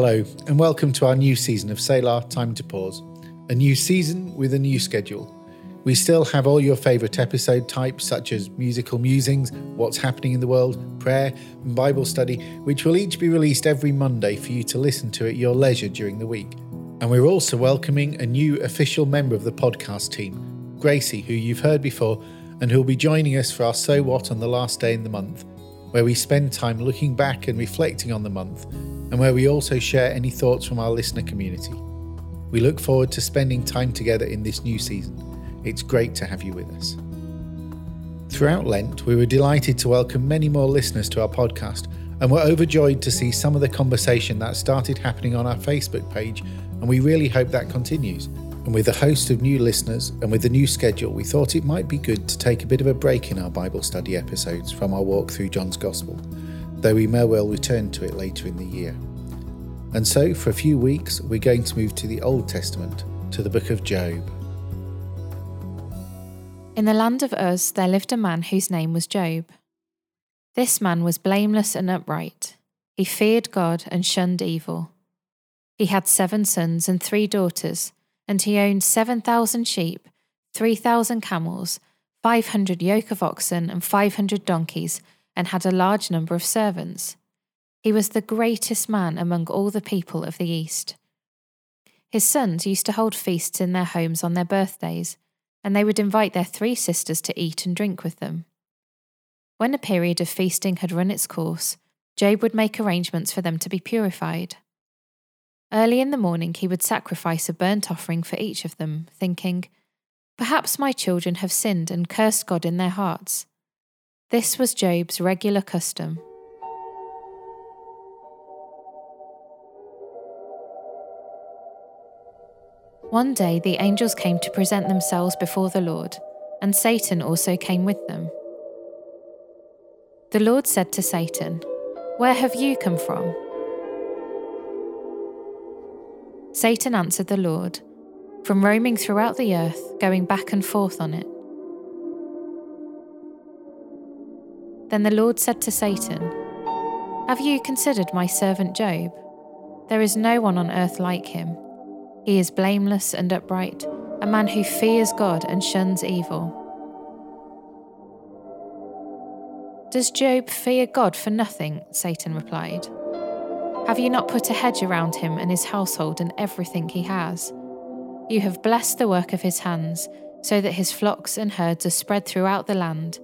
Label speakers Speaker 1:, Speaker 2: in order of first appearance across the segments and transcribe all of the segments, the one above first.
Speaker 1: Hello, and welcome to our new season of Selah Time to Pause. A new season with a new schedule. We still have all your favourite episode types, such as musical musings, what's happening in the world, prayer, and Bible study, which will each be released every Monday for you to listen to at your leisure during the week. And we're also welcoming a new official member of the podcast team, Gracie, who you've heard before, and who'll be joining us for our So What on the last day in the month, where we spend time looking back and reflecting on the month and where we also share any thoughts from our listener community. We look forward to spending time together in this new season. It's great to have you with us. Throughout Lent, we were delighted to welcome many more listeners to our podcast and were overjoyed to see some of the conversation that started happening on our Facebook page, and we really hope that continues. And with a host of new listeners and with the new schedule, we thought it might be good to take a bit of a break in our Bible study episodes from our walk through John's Gospel though we may well return to it later in the year. And so, for a few weeks, we're going to move to the Old Testament, to the book of Job.
Speaker 2: In the land of Uz there lived a man whose name was Job. This man was blameless and upright. He feared God and shunned evil. He had seven sons and three daughters, and he owned 7,000 sheep, 3,000 camels, 500 yoke of oxen, and 500 donkeys and had a large number of servants. He was the greatest man among all the people of the East. His sons used to hold feasts in their homes on their birthdays, and they would invite their three sisters to eat and drink with them. When a period of feasting had run its course, Job would make arrangements for them to be purified. Early in the morning, he would sacrifice a burnt offering for each of them, thinking, Perhaps my children have sinned and cursed God in their hearts. This was Job's regular custom. One day the angels came to present themselves before the Lord, and Satan also came with them. The Lord said to Satan, Where have you come from? Satan answered the Lord, From roaming throughout the earth, going back and forth on it. Then the Lord said to Satan, Have you considered my servant Job? There is no one on earth like him. He is blameless and upright, a man who fears God and shuns evil. Does Job fear God for nothing? Satan replied. Have you not put a hedge around him and his household and everything he has? You have blessed the work of his hands, so that his flocks and herds are spread throughout the land.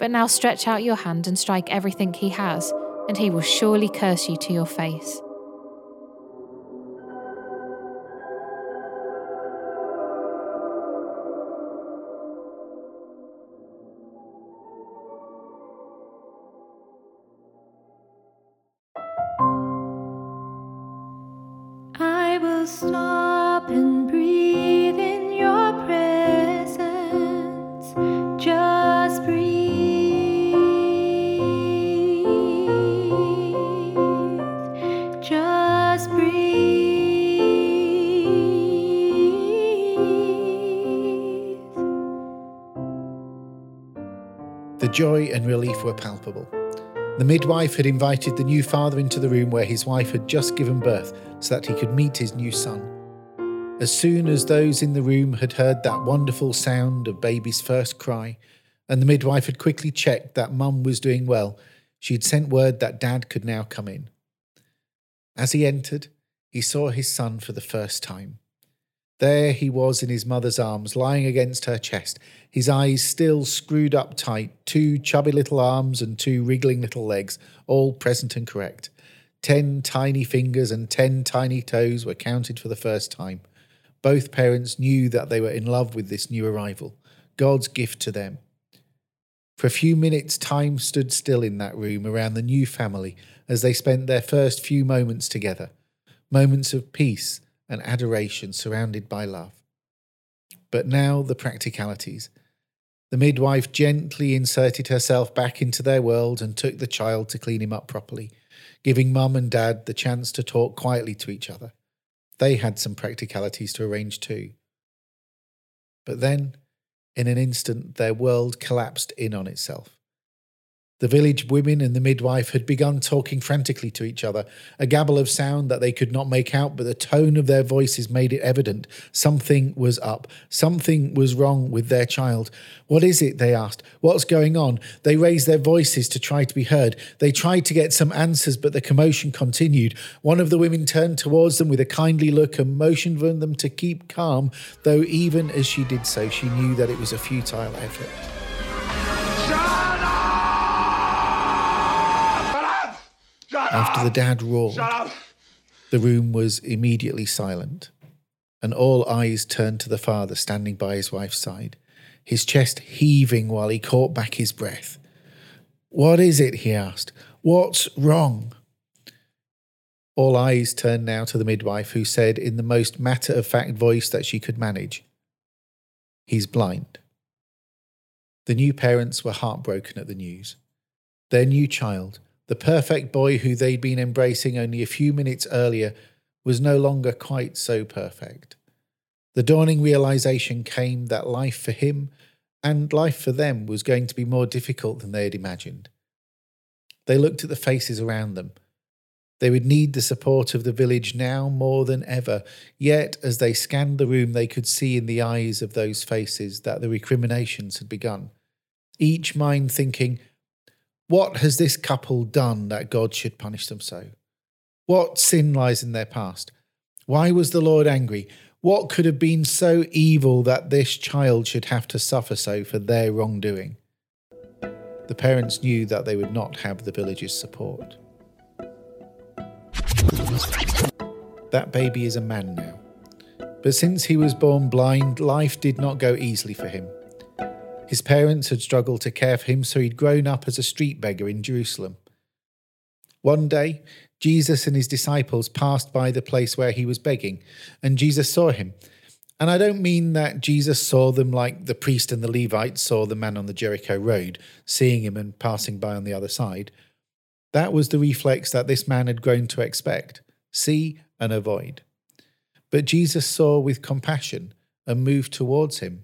Speaker 2: But now stretch out your hand and strike everything he has, and he will surely curse you to your face.
Speaker 3: Stop and breathe in your presence. Just breathe. Just breathe.
Speaker 1: The joy and relief were palpable. The midwife had invited the new father into the room where his wife had just given birth so that he could meet his new son. As soon as those in the room had heard that wonderful sound of baby's first cry, and the midwife had quickly checked that mum was doing well, she had sent word that dad could now come in. As he entered, he saw his son for the first time. There he was in his mother's arms, lying against her chest, his eyes still screwed up tight, two chubby little arms and two wriggling little legs, all present and correct. Ten tiny fingers and ten tiny toes were counted for the first time. Both parents knew that they were in love with this new arrival, God's gift to them. For a few minutes, time stood still in that room around the new family as they spent their first few moments together moments of peace and adoration surrounded by love. But now the practicalities. The midwife gently inserted herself back into their world and took the child to clean him up properly, giving mum and dad the chance to talk quietly to each other. They had some practicalities to arrange too. But then, in an instant, their world collapsed in on itself. The village women and the midwife had begun talking frantically to each other, a gabble of sound that they could not make out, but the tone of their voices made it evident. Something was up. Something was wrong with their child. What is it? They asked. What's going on? They raised their voices to try to be heard. They tried to get some answers, but the commotion continued. One of the women turned towards them with a kindly look and motioned for them to keep calm, though even as she did so, she knew that it was a futile effort. After the dad roared, the room was immediately silent, and all eyes turned to the father standing by his wife's side, his chest heaving while he caught back his breath. What is it? he asked. What's wrong? All eyes turned now to the midwife, who said in the most matter of fact voice that she could manage, He's blind. The new parents were heartbroken at the news. Their new child, the perfect boy who they'd been embracing only a few minutes earlier was no longer quite so perfect. The dawning realization came that life for him and life for them was going to be more difficult than they had imagined. They looked at the faces around them. They would need the support of the village now more than ever. Yet, as they scanned the room, they could see in the eyes of those faces that the recriminations had begun. Each mind thinking, what has this couple done that God should punish them so? What sin lies in their past? Why was the Lord angry? What could have been so evil that this child should have to suffer so for their wrongdoing? The parents knew that they would not have the village's support. That baby is a man now. But since he was born blind, life did not go easily for him. His parents had struggled to care for him, so he'd grown up as a street beggar in Jerusalem. One day, Jesus and his disciples passed by the place where he was begging, and Jesus saw him. And I don't mean that Jesus saw them like the priest and the Levite saw the man on the Jericho road, seeing him and passing by on the other side. That was the reflex that this man had grown to expect see and avoid. But Jesus saw with compassion and moved towards him.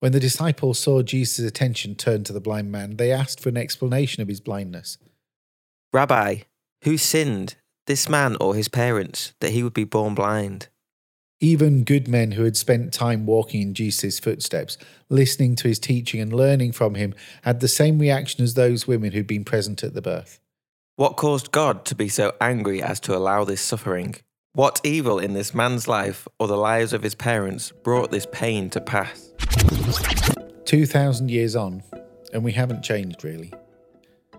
Speaker 1: When the disciples saw Jesus' attention turned to the blind man, they asked for an explanation of his blindness.
Speaker 4: Rabbi, who sinned, this man or his parents, that he would be born blind?
Speaker 1: Even good men who had spent time walking in Jesus' footsteps, listening to his teaching and learning from him, had the same reaction as those women who'd been present at the birth.
Speaker 4: What caused God to be so angry as to allow this suffering? What evil in this man's life or the lives of his parents brought this pain to pass?
Speaker 1: 2,000 years on, and we haven't changed really.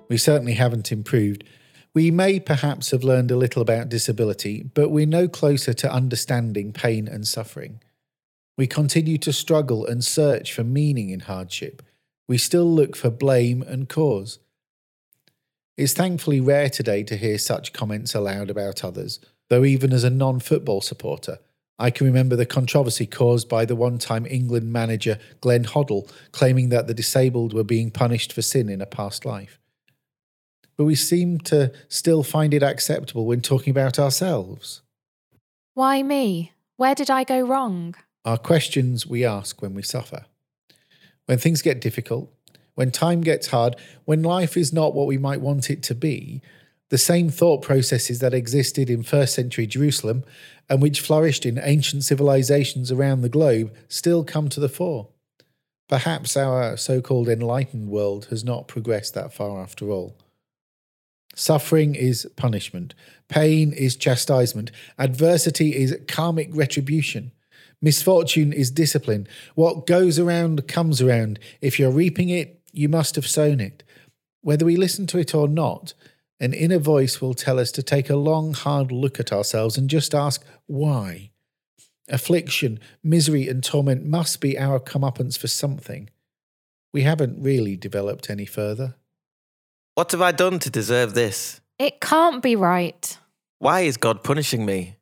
Speaker 1: We certainly haven't improved. We may perhaps have learned a little about disability, but we're no closer to understanding pain and suffering. We continue to struggle and search for meaning in hardship. We still look for blame and cause. It's thankfully rare today to hear such comments aloud about others, though, even as a non football supporter, I can remember the controversy caused by the one time England manager Glenn Hoddle claiming that the disabled were being punished for sin in a past life. But we seem to still find it acceptable when talking about ourselves.
Speaker 2: Why me? Where did I go wrong?
Speaker 1: Are questions we ask when we suffer. When things get difficult, when time gets hard, when life is not what we might want it to be, the same thought processes that existed in first century Jerusalem and which flourished in ancient civilizations around the globe still come to the fore. Perhaps our so called enlightened world has not progressed that far after all. Suffering is punishment, pain is chastisement, adversity is karmic retribution. Misfortune is discipline. What goes around comes around. If you're reaping it, you must have sown it. Whether we listen to it or not, an inner voice will tell us to take a long, hard look at ourselves and just ask, why? Affliction, misery, and torment must be our comeuppance for something. We haven't really developed any further.
Speaker 4: What have I done to deserve this?
Speaker 2: It can't be right.
Speaker 4: Why is God punishing me?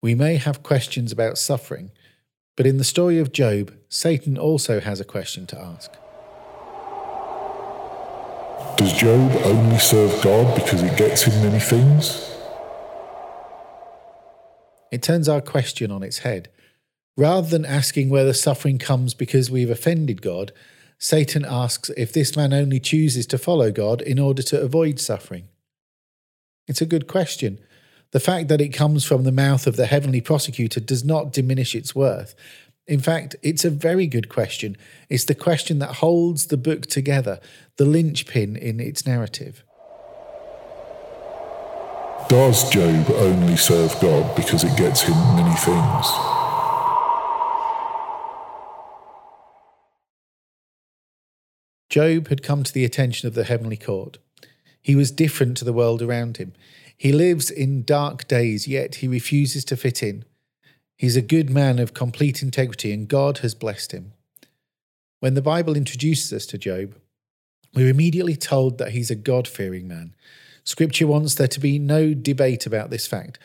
Speaker 1: We may have questions about suffering, but in the story of Job, Satan also has a question to ask.
Speaker 5: Does Job only serve God because it gets him many things?
Speaker 1: It turns our question on its head. Rather than asking whether suffering comes because we've offended God, Satan asks if this man only chooses to follow God in order to avoid suffering. It's a good question. The fact that it comes from the mouth of the heavenly prosecutor does not diminish its worth. In fact, it's a very good question. It's the question that holds the book together, the linchpin in its narrative.
Speaker 5: Does Job only serve God because it gets him many things?
Speaker 1: Job had come to the attention of the heavenly court. He was different to the world around him. He lives in dark days, yet he refuses to fit in. He's a good man of complete integrity, and God has blessed him. When the Bible introduces us to Job, we're immediately told that he's a God fearing man. Scripture wants there to be no debate about this fact.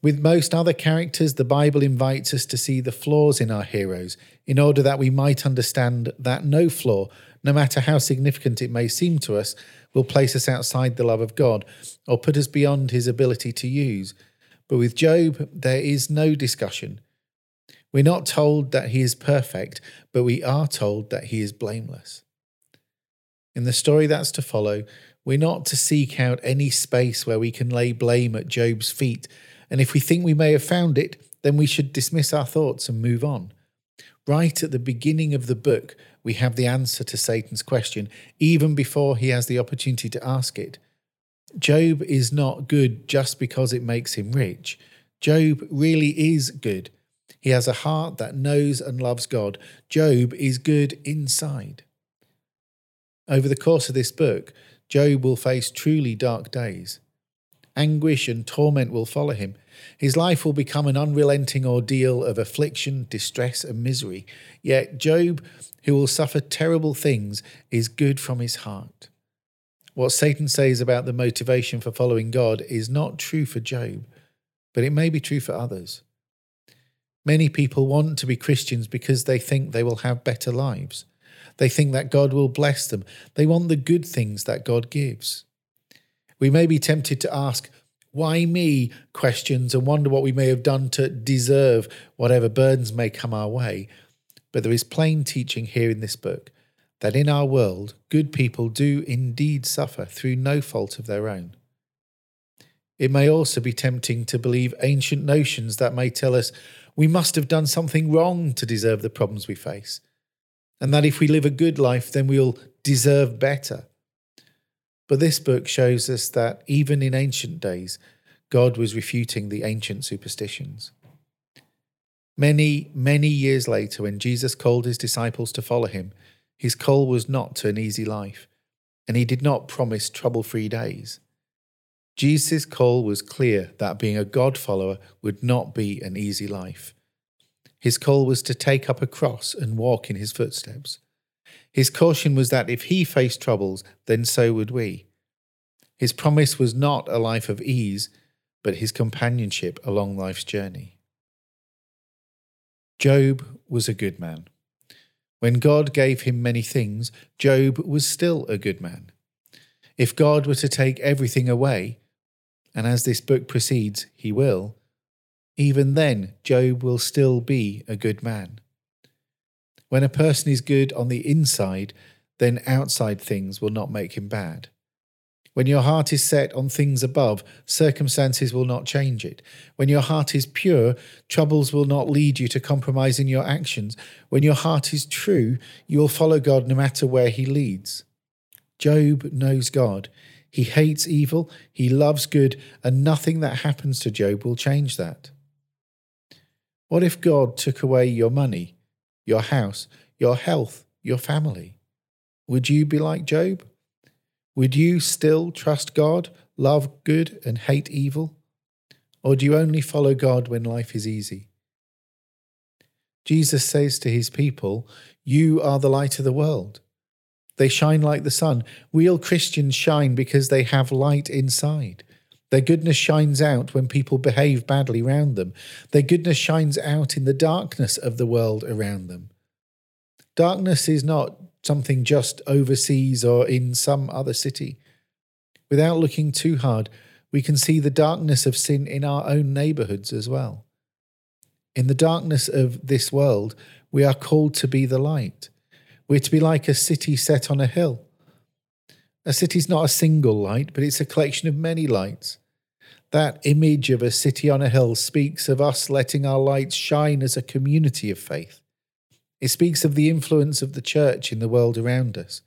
Speaker 1: With most other characters, the Bible invites us to see the flaws in our heroes in order that we might understand that no flaw, no matter how significant it may seem to us, will place us outside the love of God or put us beyond his ability to use. But with Job, there is no discussion. We're not told that he is perfect, but we are told that he is blameless. In the story that's to follow, we're not to seek out any space where we can lay blame at Job's feet, and if we think we may have found it, then we should dismiss our thoughts and move on. Right at the beginning of the book, we have the answer to Satan's question, even before he has the opportunity to ask it. Job is not good just because it makes him rich. Job really is good. He has a heart that knows and loves God. Job is good inside. Over the course of this book, Job will face truly dark days. Anguish and torment will follow him. His life will become an unrelenting ordeal of affliction, distress, and misery. Yet Job, who will suffer terrible things, is good from his heart. What Satan says about the motivation for following God is not true for Job, but it may be true for others. Many people want to be Christians because they think they will have better lives. They think that God will bless them. They want the good things that God gives. We may be tempted to ask, why me questions and wonder what we may have done to deserve whatever burdens may come our way. But there is plain teaching here in this book that in our world, good people do indeed suffer through no fault of their own. It may also be tempting to believe ancient notions that may tell us we must have done something wrong to deserve the problems we face, and that if we live a good life, then we'll deserve better. But this book shows us that even in ancient days, God was refuting the ancient superstitions. Many, many years later, when Jesus called his disciples to follow him, his call was not to an easy life, and he did not promise trouble free days. Jesus' call was clear that being a God follower would not be an easy life. His call was to take up a cross and walk in his footsteps. His caution was that if he faced troubles, then so would we. His promise was not a life of ease, but his companionship along life's journey. Job was a good man. When God gave him many things, Job was still a good man. If God were to take everything away, and as this book proceeds, he will, even then Job will still be a good man. When a person is good on the inside, then outside things will not make him bad. When your heart is set on things above, circumstances will not change it. When your heart is pure, troubles will not lead you to compromise in your actions. When your heart is true, you will follow God no matter where He leads. Job knows God. He hates evil, he loves good, and nothing that happens to Job will change that. What if God took away your money, your house, your health, your family? Would you be like Job? Would you still trust God, love good, and hate evil? Or do you only follow God when life is easy? Jesus says to his people, You are the light of the world. They shine like the sun. Real Christians shine because they have light inside. Their goodness shines out when people behave badly around them. Their goodness shines out in the darkness of the world around them. Darkness is not something just overseas or in some other city. Without looking too hard, we can see the darkness of sin in our own neighborhoods as well. In the darkness of this world, we are called to be the light. We're to be like a city set on a hill. A city's not a single light, but it's a collection of many lights. That image of a city on a hill speaks of us letting our lights shine as a community of faith. It speaks of the influence of the church in the world around us.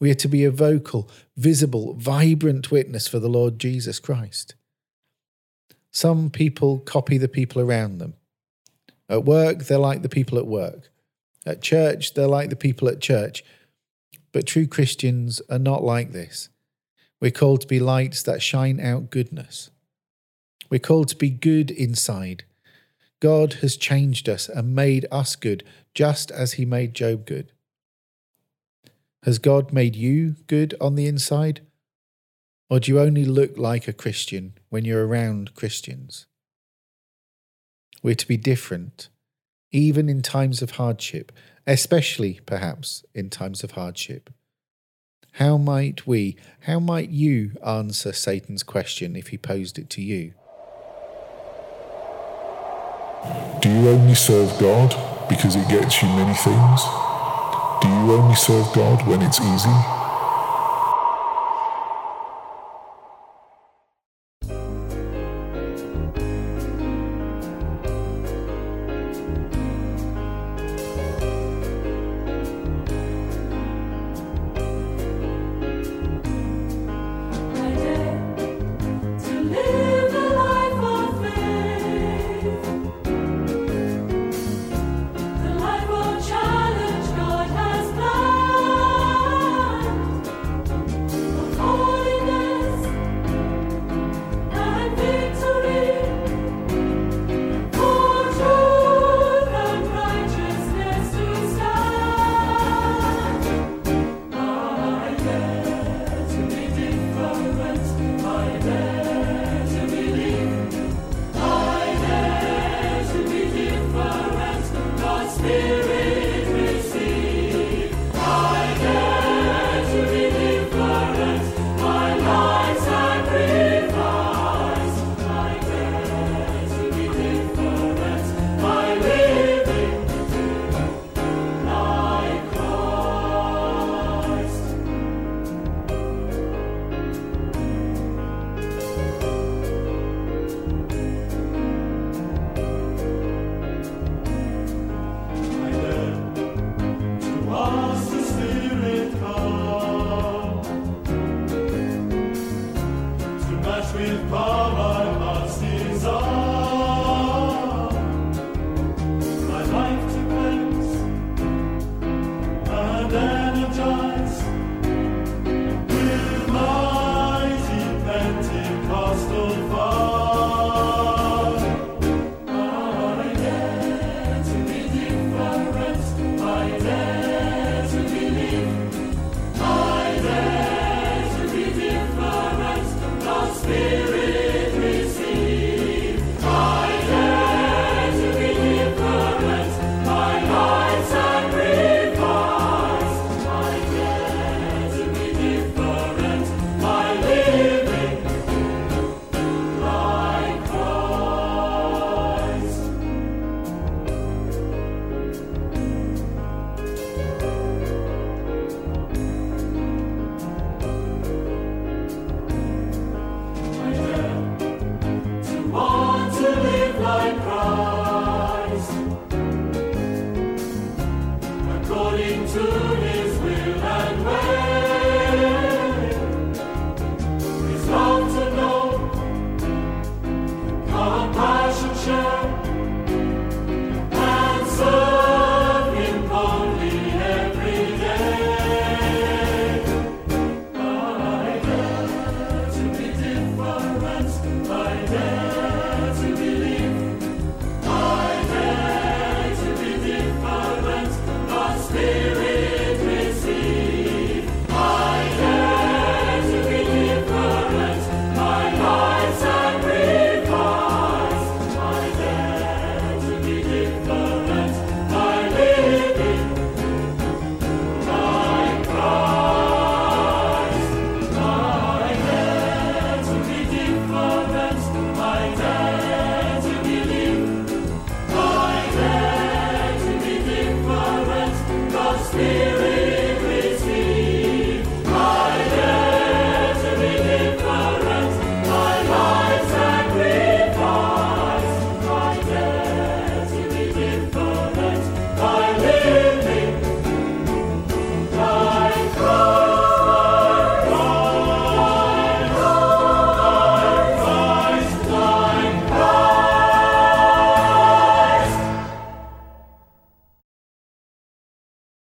Speaker 1: We are to be a vocal, visible, vibrant witness for the Lord Jesus Christ. Some people copy the people around them. At work, they're like the people at work. At church, they're like the people at church. But true Christians are not like this. We're called to be lights that shine out goodness. We're called to be good inside. God has changed us and made us good, just as He made Job good. Has God made you good on the inside? Or do you only look like a Christian when you're around Christians? We're to be different, even in times of hardship, especially perhaps in times of hardship. How might we, how might you answer Satan's question if he posed it to you?
Speaker 5: Do you only serve God because it gets you many things? Do you only serve God when it's easy?